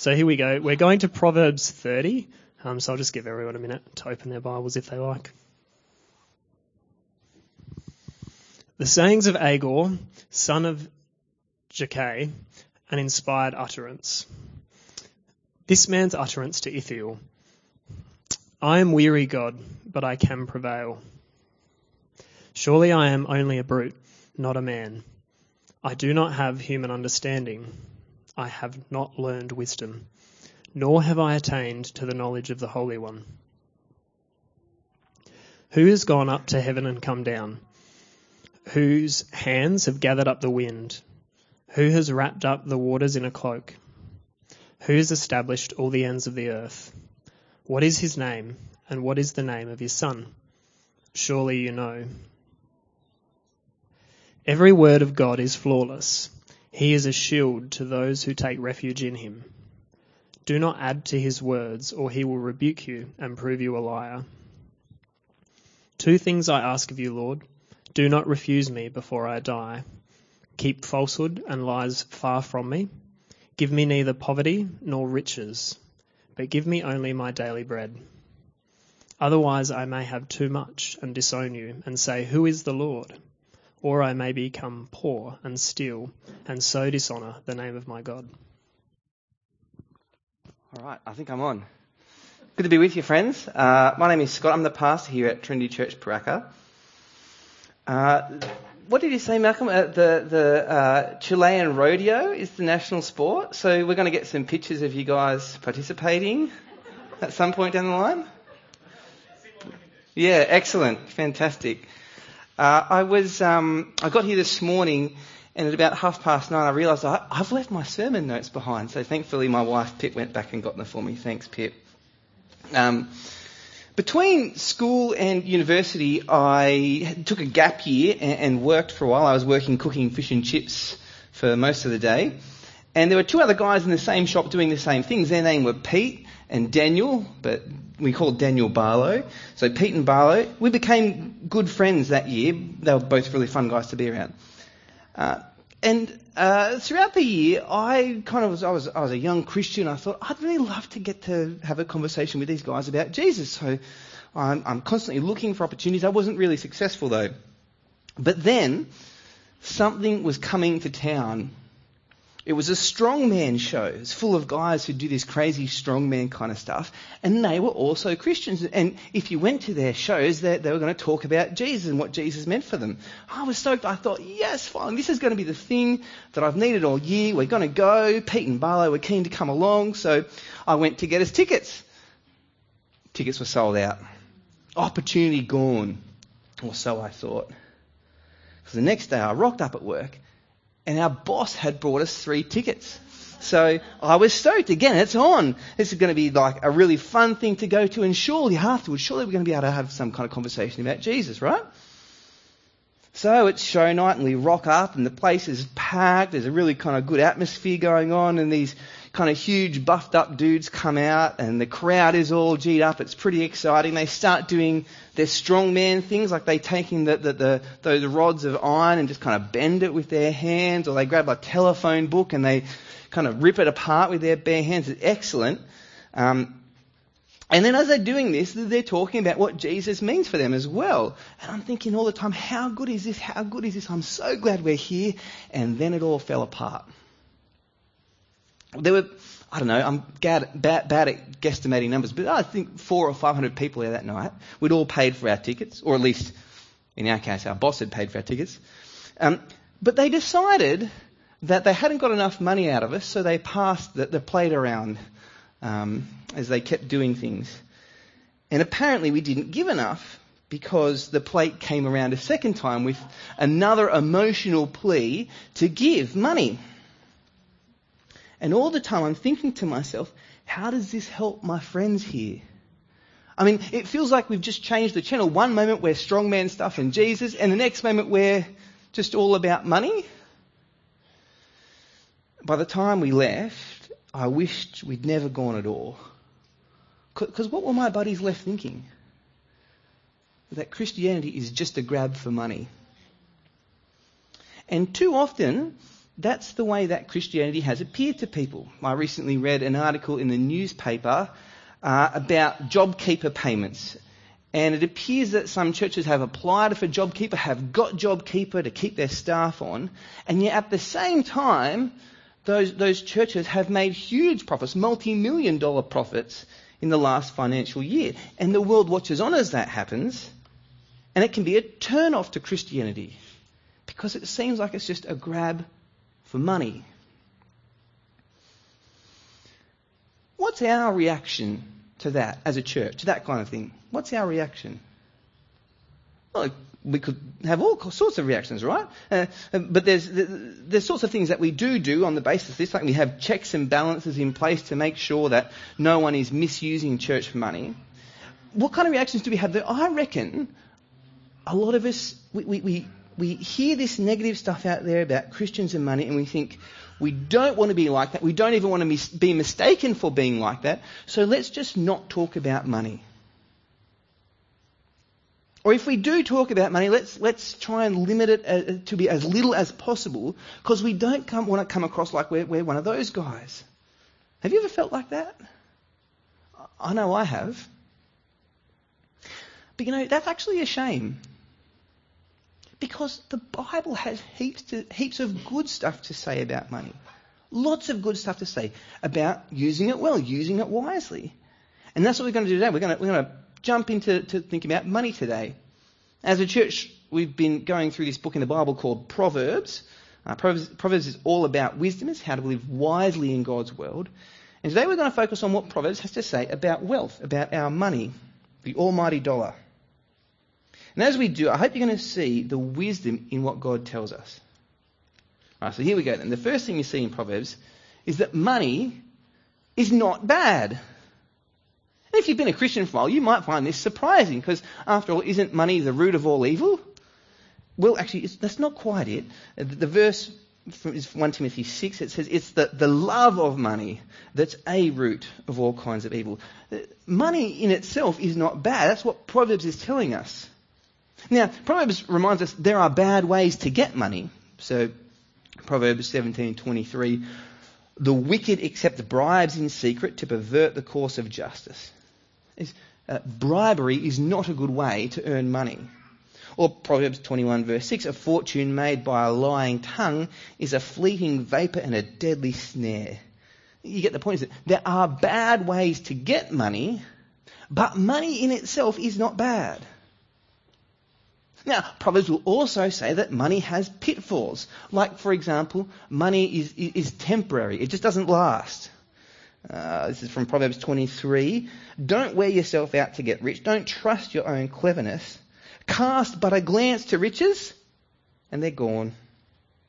So here we go. We're going to Proverbs 30. Um, so I'll just give everyone a minute to open their Bibles if they like. The sayings of Agur, son of Jakeh, an inspired utterance. This man's utterance to Ithiel. I am weary, God, but I can prevail. Surely I am only a brute, not a man. I do not have human understanding. I have not learned wisdom, nor have I attained to the knowledge of the Holy One. Who has gone up to heaven and come down? Whose hands have gathered up the wind? Who has wrapped up the waters in a cloak? Who has established all the ends of the earth? What is his name, and what is the name of his son? Surely you know. Every word of God is flawless. He is a shield to those who take refuge in him. Do not add to his words, or he will rebuke you and prove you a liar. Two things I ask of you, Lord. Do not refuse me before I die. Keep falsehood and lies far from me. Give me neither poverty nor riches, but give me only my daily bread. Otherwise I may have too much and disown you and say, Who is the Lord? Or I may become poor and steal and so dishonour the name of my God. All right, I think I'm on. Good to be with you, friends. Uh, my name is Scott. I'm the pastor here at Trinity Church Paraka. Uh, what did you say, Malcolm? Uh, the the uh, Chilean rodeo is the national sport, so we're going to get some pictures of you guys participating at some point down the line. Yeah, excellent, fantastic. Uh, I was, um, I got here this morning, and at about half past nine, I realised I, have left my sermon notes behind. So thankfully, my wife Pip went back and got them for me. Thanks, Pip. Um, between school and university, I took a gap year and, and worked for a while. I was working cooking fish and chips for most of the day. And there were two other guys in the same shop doing the same things. Their name were Pete and Daniel, but we called Daniel Barlow. So Pete and Barlow, we became good friends that year. They were both really fun guys to be around. Uh, and uh, throughout the year, I kind of was I, was I was a young Christian. I thought I'd really love to get to have a conversation with these guys about Jesus. So I'm, I'm constantly looking for opportunities. I wasn't really successful though. But then something was coming to town it was a strongman show. It's full of guys who do this crazy strongman kind of stuff. And they were also Christians. And if you went to their shows, they, they were going to talk about Jesus and what Jesus meant for them. I was stoked. I thought, yes, fine. This is going to be the thing that I've needed all year. We're going to go. Pete and Barlow were keen to come along. So I went to get us tickets. Tickets were sold out. Opportunity gone. Or so I thought. Because the next day I rocked up at work and our boss had brought us three tickets. So I was stoked. Again, it's on. This is going to be like a really fun thing to go to, and surely afterwards, surely we're going to be able to have some kind of conversation about Jesus, right? So it's show night, and we rock up, and the place is packed. There's a really kind of good atmosphere going on, and these kind of huge buffed up dudes come out and the crowd is all G'd up. It's pretty exciting. They start doing their strongman things like they taking the, the, the, those rods of iron and just kind of bend it with their hands or they grab a telephone book and they kind of rip it apart with their bare hands. It's excellent. Um, and then as they're doing this, they're talking about what Jesus means for them as well. And I'm thinking all the time, how good is this? How good is this? I'm so glad we're here. And then it all fell apart there were, I don't know, I'm bad, bad, at guesstimating numbers, but I think four or five hundred people there that night. We'd all paid for our tickets, or at least in our case, our boss had paid for our tickets. Um, but they decided that they hadn't got enough money out of us, so they passed the, the plate around um, as they kept doing things. And apparently we didn't give enough because the plate came around a second time with another emotional plea to give money. And all the time I'm thinking to myself, how does this help my friends here? I mean, it feels like we've just changed the channel. One moment we're strongman stuff and Jesus, and the next moment we're just all about money. By the time we left, I wished we'd never gone at all. Because what were my buddies left thinking? That Christianity is just a grab for money. And too often, that's the way that Christianity has appeared to people. I recently read an article in the newspaper uh, about JobKeeper payments. And it appears that some churches have applied for JobKeeper, have got JobKeeper to keep their staff on, and yet at the same time, those, those churches have made huge profits, multi-million dollar profits in the last financial year. And the world watches on as that happens, and it can be a turn off to Christianity because it seems like it's just a grab for money. What's our reaction to that as a church, to that kind of thing? What's our reaction? Well, we could have all sorts of reactions, right? Uh, but there's, there's sorts of things that we do do on the basis of this, like we have checks and balances in place to make sure that no one is misusing church money. What kind of reactions do we have? I reckon a lot of us, we, we, we hear this negative stuff out there about Christians and money and we think, we don't want to be like that. We don't even want to mis- be mistaken for being like that. So let's just not talk about money. Or if we do talk about money, let's, let's try and limit it uh, to be as little as possible because we don't come, want to come across like we're, we're one of those guys. Have you ever felt like that? I know I have. But you know, that's actually a shame. Because the Bible has heaps, to, heaps of good stuff to say about money. Lots of good stuff to say about using it well, using it wisely. And that's what we're going to do today. We're going to, we're going to jump into to thinking about money today. As a church, we've been going through this book in the Bible called Proverbs. Uh, Proverbs, Proverbs is all about wisdom, it's how to live wisely in God's world. And today we're going to focus on what Proverbs has to say about wealth, about our money, the almighty dollar. And as we do, I hope you're going to see the wisdom in what God tells us. All right, so here we go then. The first thing you see in Proverbs is that money is not bad. And if you've been a Christian for a while, you might find this surprising because, after all, isn't money the root of all evil? Well, actually, that's not quite it. The verse is 1 Timothy 6. It says it's the, the love of money that's a root of all kinds of evil. Uh, money in itself is not bad. That's what Proverbs is telling us. Now, Proverbs reminds us there are bad ways to get money. So, Proverbs 17:23, the wicked accept bribes in secret to pervert the course of justice. Uh, bribery is not a good way to earn money. Or Proverbs 21 verse 6, a fortune made by a lying tongue is a fleeting vapor and a deadly snare. You get the point. There are bad ways to get money, but money in itself is not bad. Now, Proverbs will also say that money has pitfalls. Like, for example, money is, is temporary. It just doesn't last. Uh, this is from Proverbs 23. Don't wear yourself out to get rich. Don't trust your own cleverness. Cast but a glance to riches, and they're gone.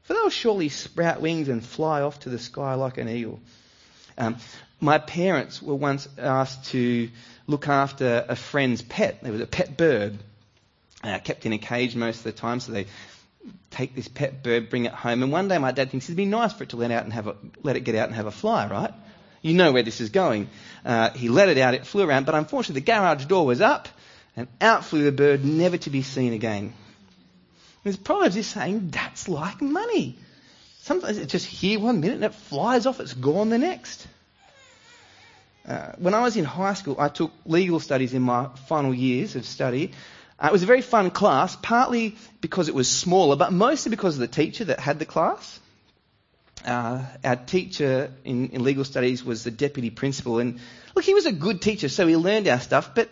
For they'll surely sprout wings and fly off to the sky like an eagle. Um, my parents were once asked to look after a friend's pet. There was a pet bird uh, kept in a cage most of the time, so they take this pet bird, bring it home. And one day my dad thinks it'd be nice for it to let out and have a, let it get out and have a fly, right? You know where this is going. Uh, he let it out, it flew around, but unfortunately the garage door was up, and out flew the bird, never to be seen again. There's Proverbs is saying that's like money. Sometimes it's just here one minute and it flies off, it's gone the next. Uh, when I was in high school, I took legal studies in my final years of study, uh, it was a very fun class, partly because it was smaller, but mostly because of the teacher that had the class. Uh, our teacher in, in, legal studies was the deputy principal, and look, he was a good teacher, so he learned our stuff, but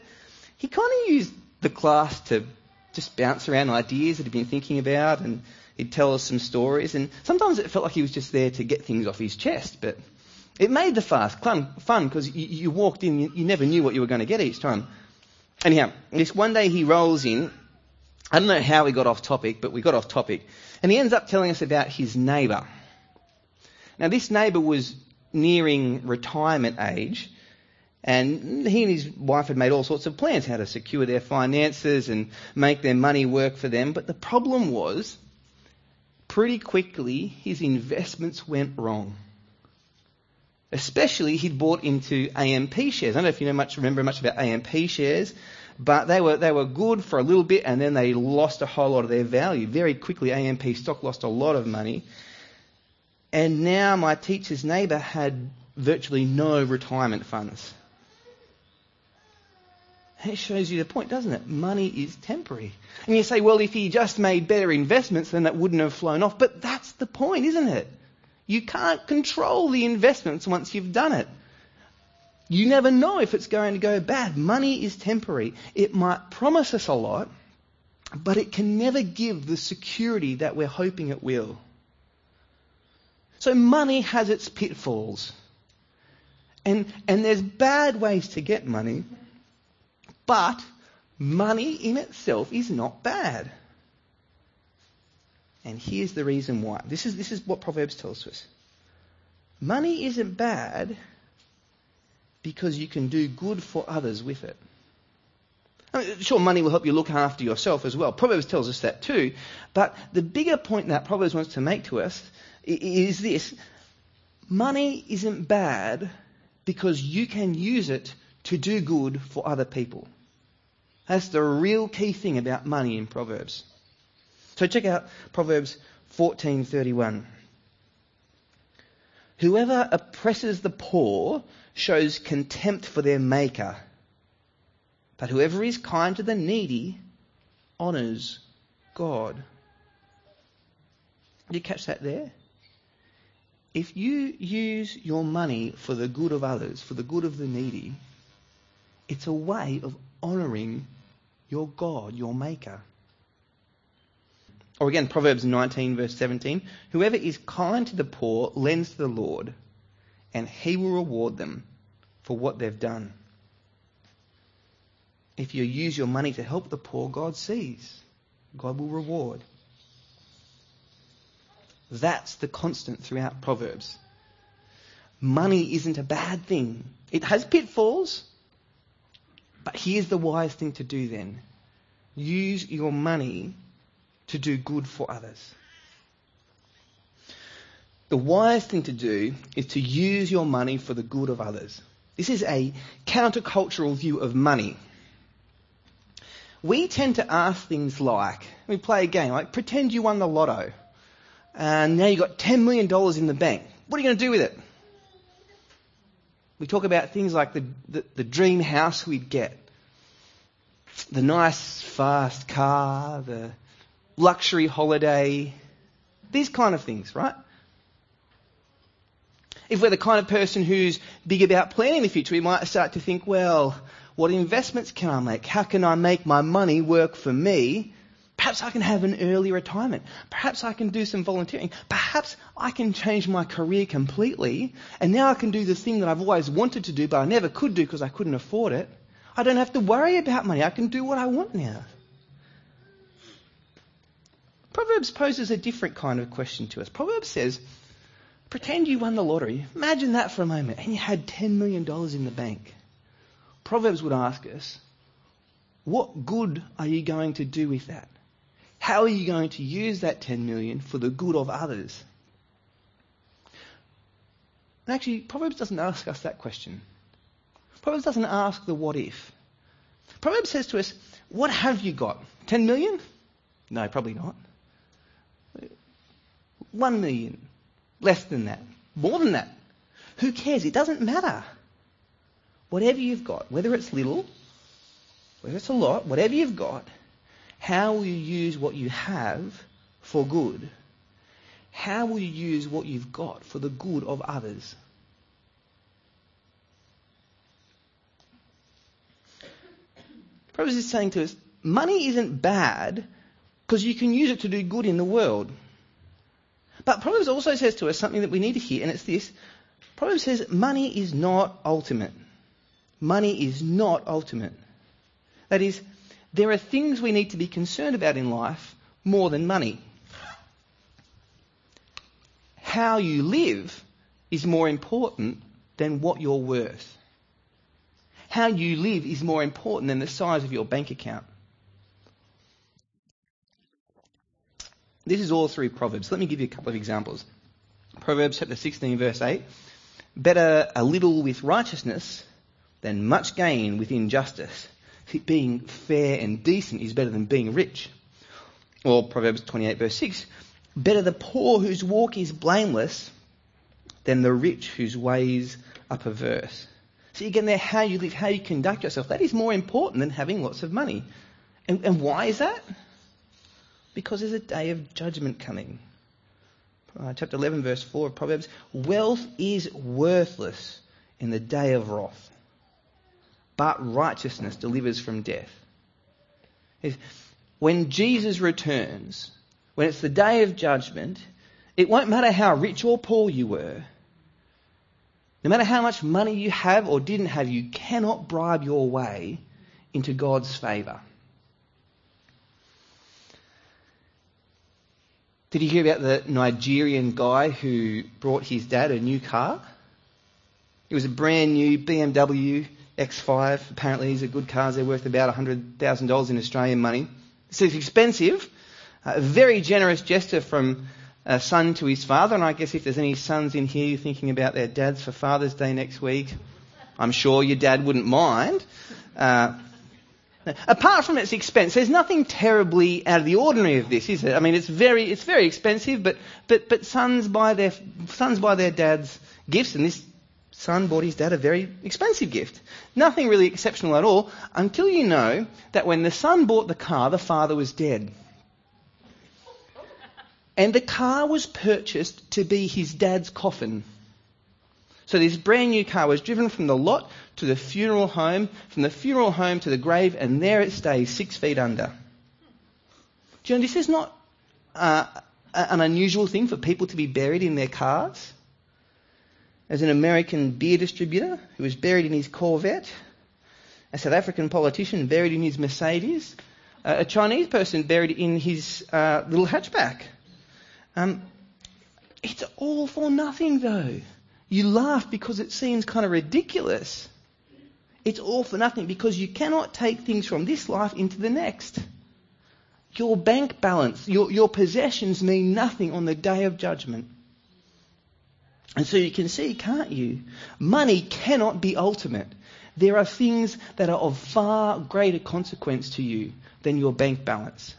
he kind of used the class to just bounce around ideas that he'd been thinking about, and he'd tell us some stories, and sometimes it felt like he was just there to get things off his chest, but it made the fast fun because you, you, walked in, you, you never knew what you were going to get each time. Anyhow, this one day he rolls in. I don't know how we got off topic, but we got off topic. And he ends up telling us about his neighbour. Now, this neighbour was nearing retirement age, and he and his wife had made all sorts of plans how to secure their finances and make their money work for them. But the problem was, pretty quickly, his investments went wrong. Especially, he'd bought into AMP shares. I don't know if you know much, remember much about AMP shares, but they were, they were good for a little bit and then they lost a whole lot of their value. Very quickly, AMP stock lost a lot of money. And now my teacher's neighbour had virtually no retirement funds. And it shows you the point, doesn't it? Money is temporary. And you say, well, if he just made better investments, then that wouldn't have flown off. But that's the point, isn't it? You can't control the investments once you've done it. You never know if it's going to go bad. Money is temporary. It might promise us a lot, but it can never give the security that we're hoping it will. So money has its pitfalls. And, and there's bad ways to get money, but money in itself is not bad. And here's the reason why. This is, this is what Proverbs tells us. Money isn't bad because you can do good for others with it. I mean, sure, money will help you look after yourself as well. Proverbs tells us that too. But the bigger point that Proverbs wants to make to us is this. Money isn't bad because you can use it to do good for other people. That's the real key thing about money in Proverbs. So check out Proverbs 14:31. Whoever oppresses the poor shows contempt for their maker, but whoever is kind to the needy honors God. Did you catch that there? If you use your money for the good of others, for the good of the needy, it's a way of honoring your God, your Maker. Or again, Proverbs 19, verse 17 Whoever is kind to the poor lends to the Lord, and he will reward them for what they've done. If you use your money to help the poor, God sees. God will reward. That's the constant throughout Proverbs. Money isn't a bad thing. It has pitfalls, but here's the wise thing to do then. Use your money to do good for others. The wise thing to do is to use your money for the good of others. This is a countercultural view of money. We tend to ask things like, we play a game, like pretend you won the lotto and now you've got $10 million in the bank. What are you going to do with it? We talk about things like the, the, the dream house we'd get, the nice fast car, the luxury holiday, these kind of things, right? If we're the kind of person who's big about planning the future, we might start to think, well, what investments can I make? How can I make my money work for me? Perhaps I can have an early retirement. Perhaps I can do some volunteering. Perhaps I can change my career completely. And now I can do the thing that I've always wanted to do, but I never could do because I couldn't afford it. I don't have to worry about money. I can do what I want now. Proverbs poses a different kind of question to us. Proverbs says, pretend you won the lottery. Imagine that for a moment, and you had $10 million in the bank. Proverbs would ask us, what good are you going to do with that? How are you going to use that 10 million for the good of others? And actually, Proverbs doesn't ask us that question. Proverbs doesn't ask the what if. Proverbs says to us, what have you got? 10 million? No, probably not. 1 million. Less than that. More than that. Who cares? It doesn't matter. Whatever you've got, whether it's little, whether it's a lot, whatever you've got, how will you use what you have for good? How will you use what you've got for the good of others? Proverbs is saying to us, money isn't bad because you can use it to do good in the world. But Proverbs also says to us something that we need to hear, and it's this. Proverbs says money is not ultimate. Money is not ultimate. That is, there are things we need to be concerned about in life more than money. How you live is more important than what you're worth. How you live is more important than the size of your bank account. This is all through Proverbs. Let me give you a couple of examples. Proverbs chapter 16, verse 8. Better a little with righteousness than much gain with injustice being fair and decent is better than being rich. Or Proverbs 28 verse 6, better the poor whose walk is blameless than the rich whose ways are perverse. See, again, there, how you live, how you conduct yourself, that is more important than having lots of money. And, and why is that? Because there's a day of judgment coming. Uh, chapter 11, verse 4 of Proverbs Wealth is worthless in the day of wrath, but righteousness delivers from death. When Jesus returns, when it's the day of judgment, it won't matter how rich or poor you were. No matter how much money you have or didn't have, you cannot bribe your way into God's favour. Did you hear about the Nigerian guy who brought his dad a new car? It was a brand new BMW X5. Apparently, these are good cars. They're worth about $100,000 in Australian money. So it's expensive. A very generous gesture from a son to his father. And I guess if there's any sons in here thinking about their dads for Father's Day next week, I'm sure your dad wouldn't mind. Uh, apart from its expense, there's nothing terribly out of the ordinary of this, is it? I mean, it's very, it's very expensive, but, but, but sons buy their, sons buy their dads gifts, and this son bought his dad a very expensive gift. Nothing really exceptional at all, until you know that when the son bought the car, the father was dead. And the car was purchased to be his dad's coffin. So this brand new car was driven from the lot to the funeral home, from the funeral home to the grave, and there it stays, six feet under. Do you know, this is not uh, an unusual thing for people to be buried in their cars. As an American beer distributor who was buried in his Corvette, a South African politician buried in his Mercedes, uh, a Chinese person buried in his uh, little hatchback. Um, it's all for nothing, though. You laugh because it seems kind of ridiculous. It's all for nothing because you cannot take things from this life into the next. Your bank balance, your, your possessions mean nothing on the day of judgment. And so you can see, can't you? Money cannot be ultimate. There are things that are of far greater consequence to you than your bank balance.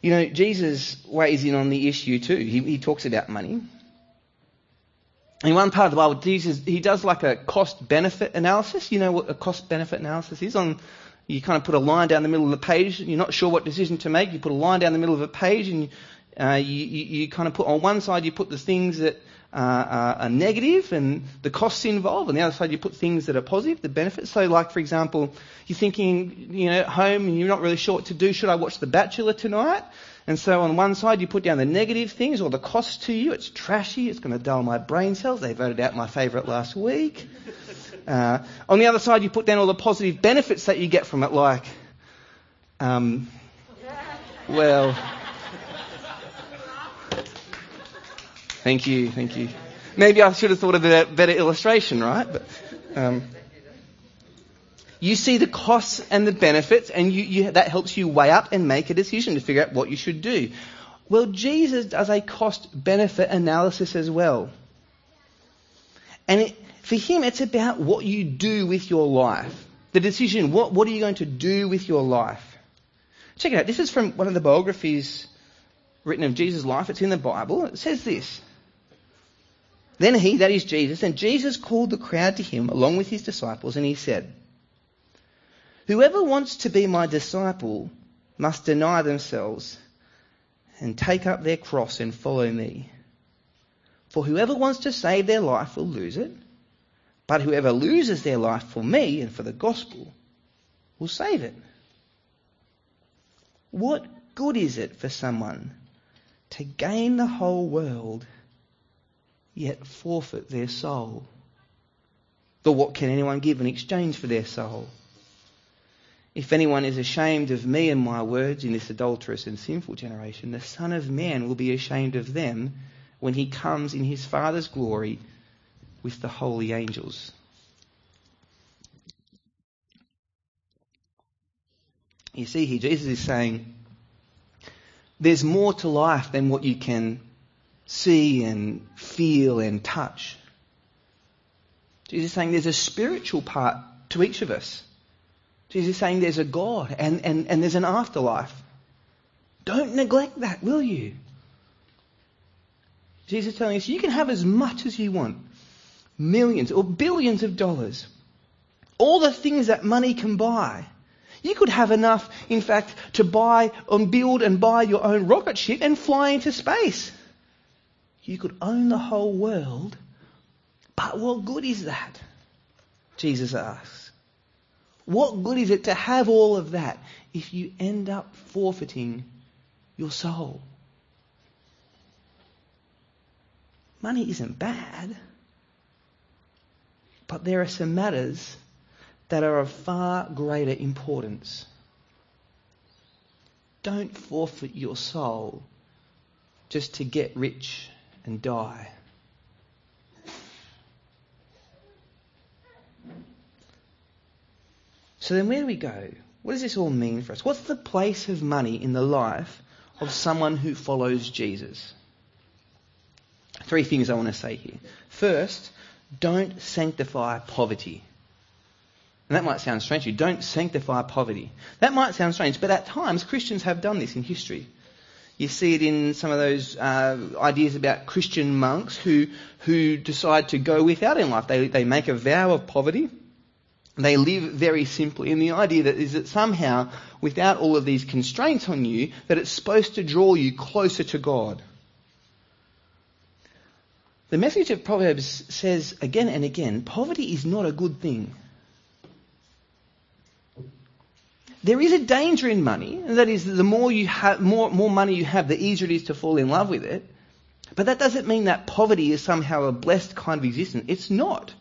You know, Jesus weighs in on the issue too. He, he talks about money. In one part of the Bible, Jesus he does like a cost benefit analysis. You know what a cost benefit analysis is? On you kind of put a line down the middle of the page. You're not sure what decision to make. You put a line down the middle of a page, and uh, you, you, you, kind of put on one side you put the things that uh, are negative and the costs involved, and the other side you put things that are positive, the benefits. So, like for example, you're thinking, you know, at home and you're not really sure what to do. Should I watch The Bachelor tonight? And so on one side you put down the negative things or the cost to you. It's trashy. It's going to dull my brain cells. They voted out my favourite last week. Uh, on the other side you put down all the positive benefits that you get from it, like, um, well, thank you, thank you. Maybe I should have thought of a better illustration, right? But, um, you see the costs and the benefits, and you, you, that helps you weigh up and make a decision to figure out what you should do. Well, Jesus does a cost benefit analysis as well. And it, for him, it's about what you do with your life. The decision, what, what are you going to do with your life? Check it out. This is from one of the biographies written of Jesus' life. It's in the Bible. It says this. Then he, that is Jesus, and Jesus called the crowd to him along with his disciples, and he said, Whoever wants to be my disciple must deny themselves and take up their cross and follow me. For whoever wants to save their life will lose it, but whoever loses their life for me and for the gospel will save it. What good is it for someone to gain the whole world yet forfeit their soul? But what can anyone give in exchange for their soul? If anyone is ashamed of me and my words in this adulterous and sinful generation, the Son of Man will be ashamed of them when he comes in his Father's glory with the holy angels. You see here, Jesus is saying there's more to life than what you can see and feel and touch. Jesus is saying there's a spiritual part to each of us. Jesus is saying there's a God and, and, and there's an afterlife. Don't neglect that, will you? Jesus is telling us you can have as much as you want. Millions or billions of dollars. All the things that money can buy. You could have enough, in fact, to buy and build and buy your own rocket ship and fly into space. You could own the whole world. But what good is that? Jesus asks. What good is it to have all of that if you end up forfeiting your soul? Money isn't bad, but there are some matters that are of far greater importance. Don't forfeit your soul just to get rich and die. So then, where do we go? What does this all mean for us? What's the place of money in the life of someone who follows Jesus? Three things I want to say here. First, don't sanctify poverty. And that might sound strange to you. Don't sanctify poverty. That might sound strange, but at times Christians have done this in history. You see it in some of those uh, ideas about Christian monks who who decide to go without in life. They they make a vow of poverty. They live very simply, and the idea that is that somehow, without all of these constraints on you, that it's supposed to draw you closer to God. The message of Proverbs says again and again, poverty is not a good thing. There is a danger in money, and that is that the more you have, more, more money you have, the easier it is to fall in love with it. But that doesn't mean that poverty is somehow a blessed kind of existence. It's not.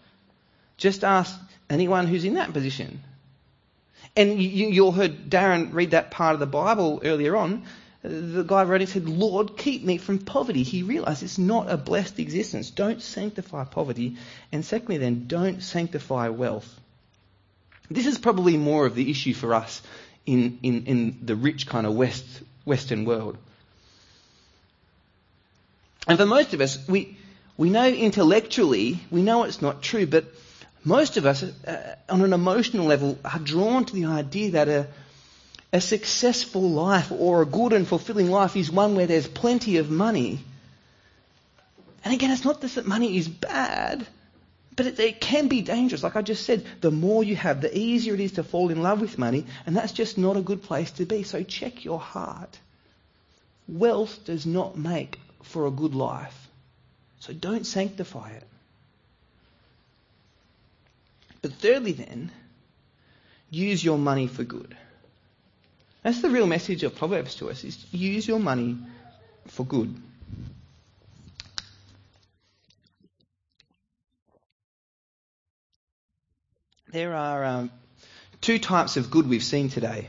Just ask anyone who's in that position. And you, you all heard Darren read that part of the Bible earlier on. The guy wrote it said, Lord, keep me from poverty. He realized it's not a blessed existence. Don't sanctify poverty. And secondly, then, don't sanctify wealth. This is probably more of the issue for us in, in, in the rich kind of West, Western world. And for most of us, we, we know intellectually, we know it's not true, but most of us, uh, on an emotional level, are drawn to the idea that a, a successful life or a good and fulfilling life is one where there's plenty of money. And again, it's not just that money is bad, but it, it, can be dangerous. Like I just said, the more you have, the easier it is to fall in love with money, and that's just not a good place to be. So check your heart. Wealth does not make for a good life. So don't sanctify it. But thirdly, then, use your money for good. That's the real message of Proverbs to us: is use your money for good. There are um, two types of good we've seen today.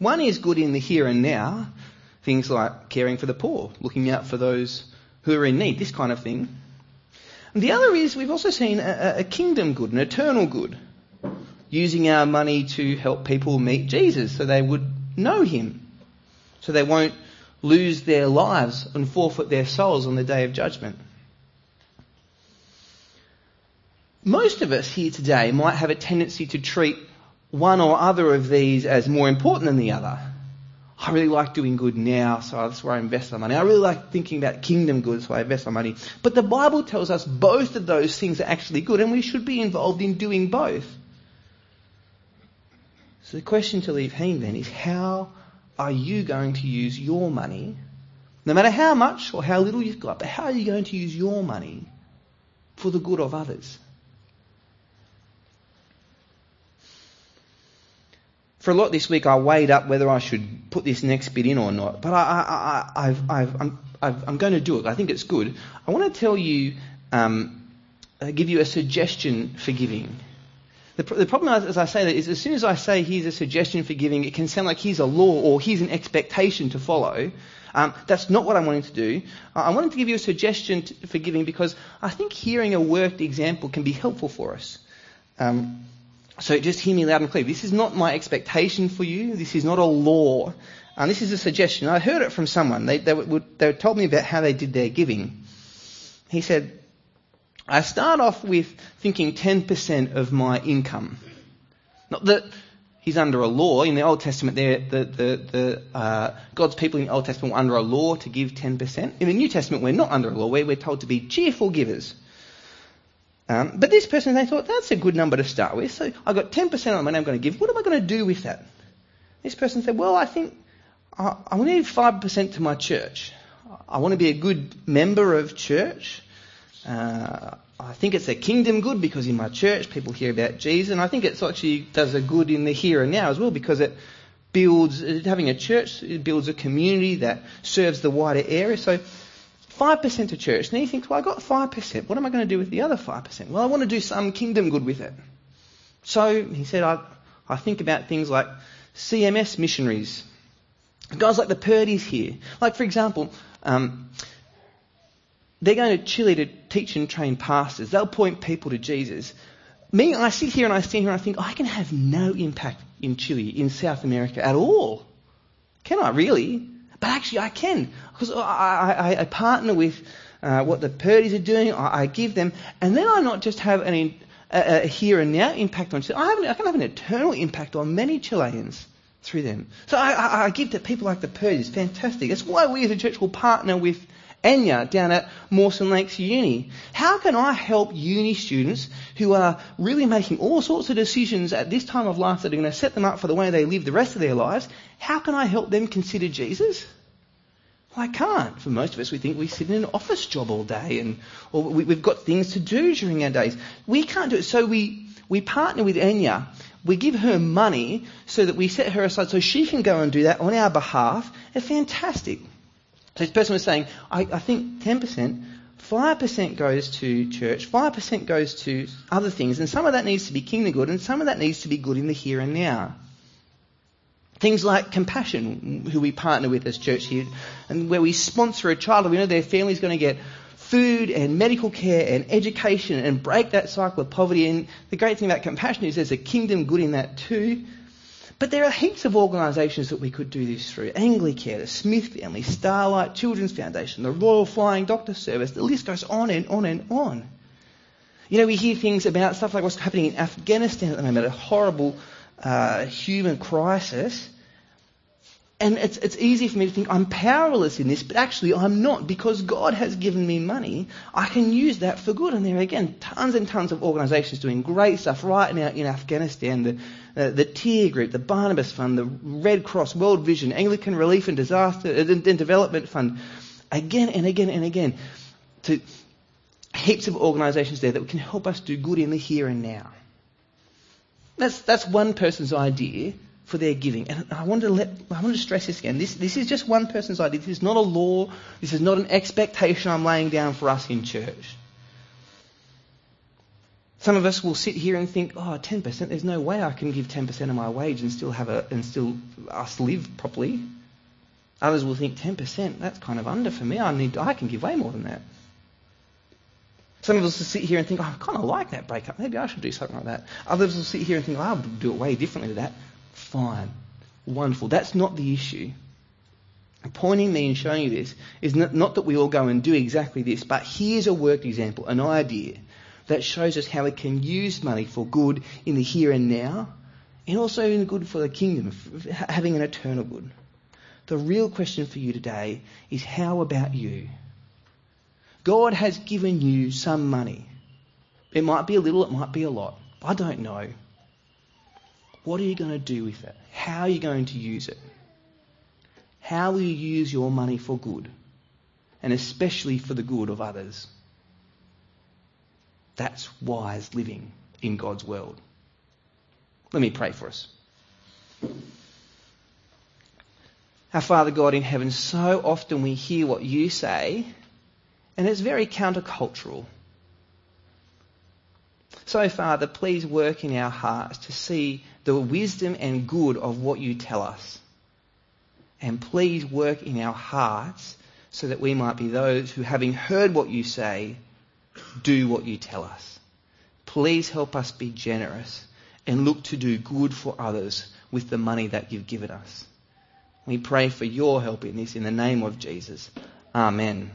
One is good in the here and now, things like caring for the poor, looking out for those who are in need, this kind of thing. And the other is we've also seen a, a kingdom good, an eternal good, using our money to help people meet Jesus so they would know him, so they won't lose their lives and forfeit their souls on the day of judgment. Most of us here today might have a tendency to treat one or other of these as more important than the other. I really like doing good now, so that's where I invest my money. I really like thinking about kingdom good, so I invest my money. But the Bible tells us both of those things are actually good, and we should be involved in doing both. So the question to leave hanging then is how are you going to use your money, no matter how much or how little you've got, but how are you going to use your money for the good of others? For a lot this week, I weighed up whether I should put this next bit in or not. But I, I, I've, I'm, I've, I'm going to do it. I think it's good. I want to tell you, um, uh, give you a suggestion for giving. The, the problem, as I say that, is as soon as I say here's a suggestion for giving, it can sound like here's a law or here's an expectation to follow. Um, that's not what I'm wanting to do. I wanted to give you a suggestion to, for giving because I think hearing a worked example can be helpful for us. Um, so just hear me loud and clear. This is not my expectation for you. This is not a law. And this is a suggestion. I heard it from someone. They, they, would, they told me about how they did their giving. He said, I start off with thinking 10% of my income. Not that he's under a law. In the Old Testament, there, the, the, the, uh, God's people in the Old Testament were under a law to give 10%. In the New Testament, we're not under a law. We're, we're told to be cheerful givers. Um, but this person, they thought, that's a good number to start with. So I've got 10% on money I'm going to give. What am I going to do with that? This person said, well, I think I, I want to give 5% to my church. I want to be a good member of church. Uh, I think it's a kingdom good because in my church people hear about Jesus, and I think it actually does a good in the here and now as well because it builds, having a church, it builds a community that serves the wider area. So 5% to church. Now you think, well, I got 5%. What am I going to do with the other 5%? Well, I want to do some kingdom good with it. So he said, I, I think about things like CMS missionaries. Guys like the Purdy's here. Like, for example, um, they're going to Chile to teach and train pastors. They'll point people to Jesus. Me, I sit here and I stand here and I think, I can have no impact in Chile, in South America at all. Can I really? But actually, I can. Because I, I, I partner with uh, what the Purdy's are doing, I, I, give them, and then I not just have an, a, a here and now impact on I, have, I can have an eternal impact on many Chileans through them. So I, I, I give to people like the Purdy's. Fantastic. That's why we as a church will partner with Anya down at Mawson Lakes Uni. How can I help uni students who are really making all sorts of decisions at this time of life that are going to set them up for the way they live the rest of their lives? How can I help them consider Jesus? Well, I can't. For most of us, we think we sit in an office job all day and or we, have got things to do during our days. We can't do it. So we, we partner with Anya. We give her money so that we set her aside so she can go and do that on our behalf. It's fantastic. So this person was saying, I, I think 10%, 5% goes to church, 5% goes to other things, and some of that needs to be kingdom good, and some of that needs to be good in the here and now. Things like compassion, who we partner with as church here, and where we sponsor a child, we know their family's going to get food and medical care and education and break that cycle of poverty. And the great thing about compassion is there's a kingdom good in that too. But there are heaps of organisations that we could do this through. Anglicare, the Smith Family, Starlight Children's Foundation, the Royal Flying Doctor Service, the list goes on and on and on. You know, we hear things about stuff like what's happening in Afghanistan at the moment, a horrible uh, human crisis. And it's, it's easy for me to think I'm powerless in this, but actually I'm not because God has given me money. I can use that for good. And there are again tons and tons of organisations doing great stuff right now in Afghanistan. The, uh, the Tear Group, the Barnabas Fund, the Red Cross, World Vision, Anglican Relief and Disaster uh, and Development Fund, again and again and again, to heaps of organisations there that can help us do good in the here and now. That's that's one person's idea for their giving, and I want to let I want to stress this again. This this is just one person's idea. This is not a law. This is not an expectation I'm laying down for us in church. Some of us will sit here and think, oh, 10%, there's no way I can give 10% of my wage and still have a, and still us live properly. Others will think 10%, that's kind of under for me. I need, I can give way more than that. Some of us will sit here and think, oh, I kind of like that breakup. Maybe I should do something like that. Others will sit here and think, oh, I'll do it way differently to that. Fine. Wonderful. That's not the issue. Pointing me and showing you this is not, that we all go and do exactly this, but here's a worked example, an idea that shows us how we can use money for good in the here and now, and also in the good for the kingdom, having an eternal good. The real question for you today is how about you? God has given you some money. It might be a little, it might be a lot. I don't know. What are you going to do with it? How are you going to use it? How will you use your money for good? And especially for the good of others. That's wise living in God's world. Let me pray for us. Our Father God in heaven, so often we hear what you say, and it's very countercultural. So, Father, please work in our hearts to see the wisdom and good of what you tell us. And please work in our hearts so that we might be those who, having heard what you say, do what you tell us. Please help us be generous and look to do good for others with the money that you've given us. We pray for your help in this in the name of Jesus. Amen.